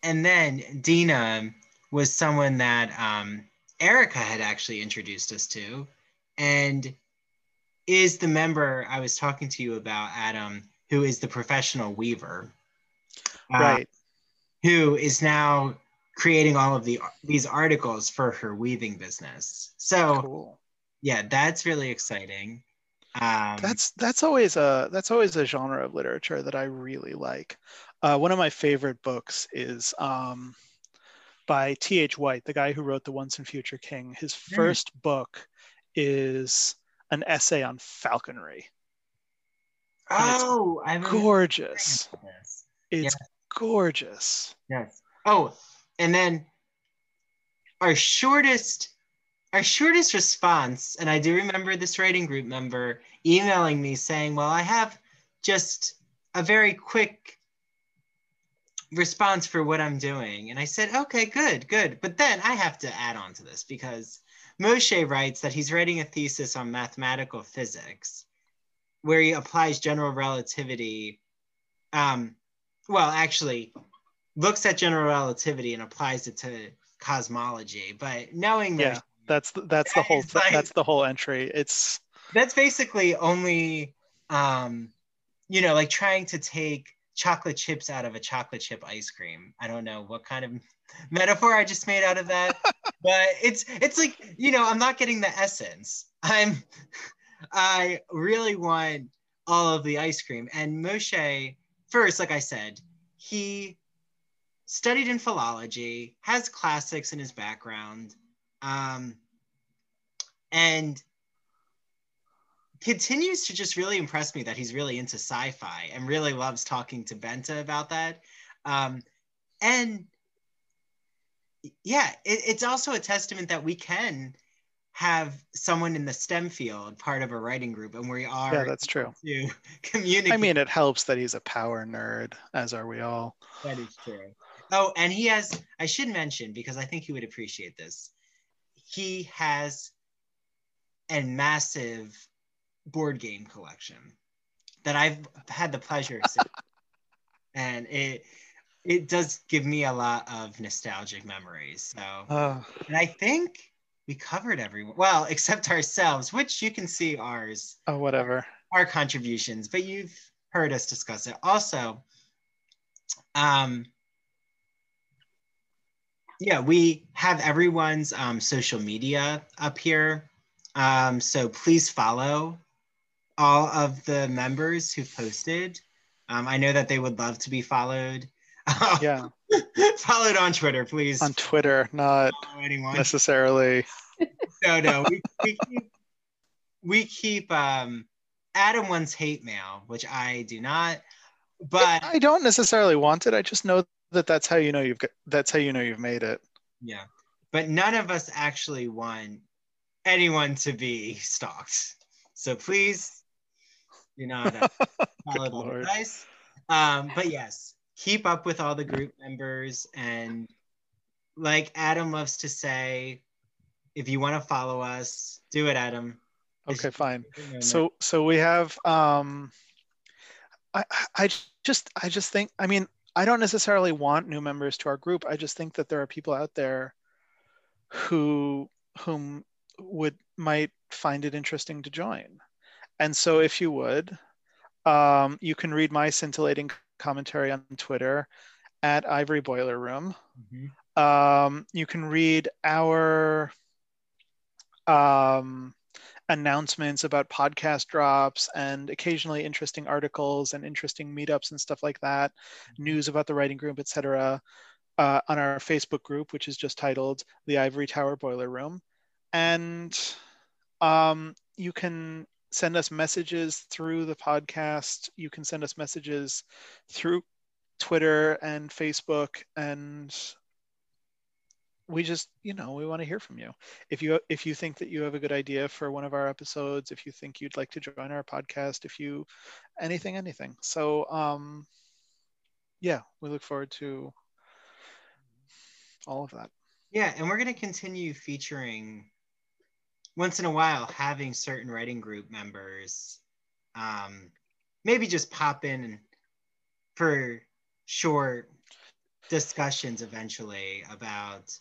and then Dina was someone that um, Erica had actually introduced us to, and is the member I was talking to you about, Adam, who is the professional weaver. Uh, right. who is now creating all of the these articles for her weaving business. So Cool. yeah, that's really exciting. Um, That's that's always a that's always a genre of literature that I really like. Uh, one of my favorite books is um, by T. H. White, the guy who wrote The Once and Future King. His Hmm. first book is an essay on falconry. oh, I Gorgeous. It's gorgeous. Yes. Oh, and then our shortest our shortest response, and I do remember this writing group member emailing me saying, Well, I have just a very quick response for what I'm doing. And I said, Okay, good, good. But then I have to add on to this because Moshe writes that he's writing a thesis on mathematical physics where he applies general relativity. Um, well, actually, looks at general relativity and applies it to cosmology. But knowing that Yeah. That's the, that's the whole like- that's the whole entry. It's that's basically only um you know like trying to take chocolate chips out of a chocolate chip ice cream. I don't know what kind of metaphor i just made out of that but it's it's like you know i'm not getting the essence. I'm i really want all of the ice cream. And moshe first like i said he studied in philology has classics in his background um and continues to just really impress me that he's really into sci-fi and really loves talking to Benta about that. Um, and yeah, it, it's also a testament that we can have someone in the STEM field part of a writing group, and we are yeah, that's true. to communicate. I mean, it helps that he's a power nerd, as are we all. That is true. Oh, and he has, I should mention, because I think he would appreciate this, he has a massive board game collection that I've had the pleasure of seeing. and it it does give me a lot of nostalgic memories. So Uh, and I think we covered everyone well, except ourselves, which you can see ours oh, whatever. our contributions, but you've heard us discuss it. Also, um, yeah, we have everyone's um, social media up here. Um, so please follow all of the members who posted. Um, I know that they would love to be followed. Yeah, Follow it on Twitter, please. on Twitter, not necessarily. no, no. We, we keep we keep um Adam wants hate mail, which I do not. But I don't necessarily want it. I just know that that's how you know you've got. That's how you know you've made it. yeah, but none of us actually want anyone to be stalked. So please do not uh, follow Good Lord. advice. Um, but yes, keep up with all the group members and like Adam loves to say, if you want to follow us, do it, Adam. Okay, fine. So So so we have. Um, I I just I just think. I mean, I don't necessarily want new members to our group. I just think that there are people out there who whom would might find it interesting to join. And so if you would, um, you can read my scintillating commentary on Twitter at Ivory Boiler Room. Mhm. Um, you can read our um, announcements about podcast drops and occasionally interesting articles and interesting meetups and stuff like that, news about the writing group, etc., uh, on our Facebook group, which is just titled the Ivory Tower Boiler Room. And um, you can send us messages through the podcast. You can send us messages through Twitter and Facebook and we just you know we want to hear from you. If you if you think that you have a good idea for one of our episodes if you think you'd like to join our podcast if you anything anything. So um yeah we look forward to all of that. Yeah, and we're going to continue featuring once in a while having certain writing group members um, maybe just pop in for short discussions eventually about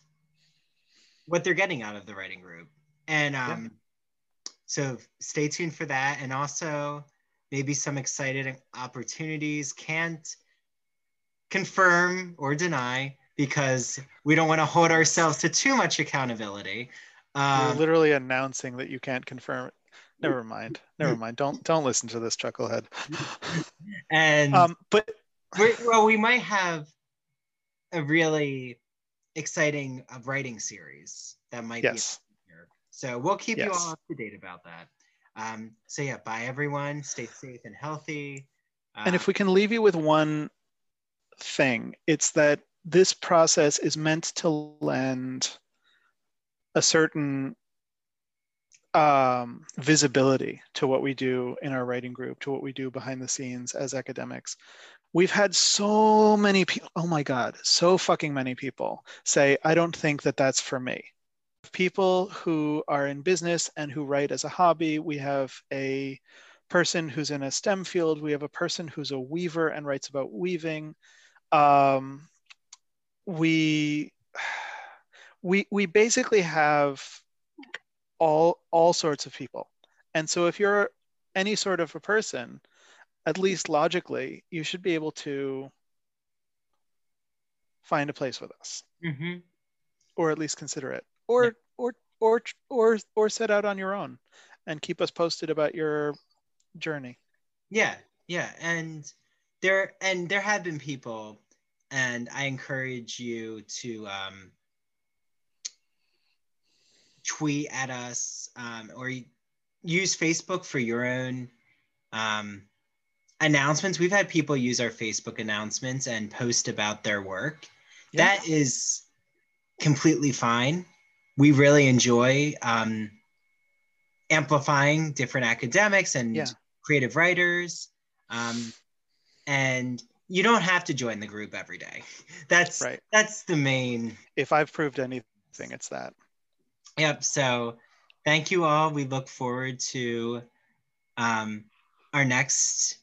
what they're getting out of the writing group. And um, so stay tuned for that. And also maybe some excited opportunities. Can't confirm or deny because we don't want to hold ourselves to too much accountability. You're Um, literally announcing that you can't confirm it never mind never mind don't don't listen to this chucklehead and um but well, we might have a really exciting uh, writing series that might yes be here. So we'll keep you all up to date about that. Um, so yeah, bye everyone. Stay safe and healthy. And Uh, if we can leave you with one thing, it's that this process is meant to lend a certain um, visibility to what we do in our writing group, to what we do behind the scenes as academics. We've had so many people, oh my God, so fucking many people say, I don't think that that's for me. People who are in business and who write as a hobby, we have a person who's in a STEM field. We have a person who's a weaver and writes about weaving. Um, we we we basically have all all sorts of people, and so if you're any sort of a person, at least logically, you should be able to find a place with us, mhm. or at least consider it, or Yeah. or or or or set out on your own, and keep us posted about your journey. Yeah, yeah, and there and there have been people, and I encourage you to um, tweet at us um, or use Facebook for your own um, announcements. We've had people use our Facebook announcements and post about their work. Yeah. That is completely fine. We really enjoy um, amplifying different academics and Yeah. creative writers. Um, and you don't have to join the group every day. That's Right. that's the main If I've proved anything, it's that. Yep. So thank you all. We look forward to um, our next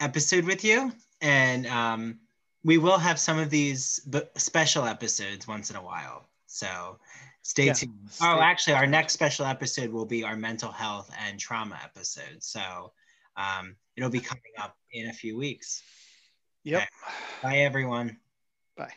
episode with you. And um, we will have some of these b- special episodes once in a while. So stay Yeah, tuned. stay oh, actually, our next special episode will be our mental health and trauma episode. So um, it'll be coming up in a few weeks. Yep. Okay. Bye, everyone. Bye.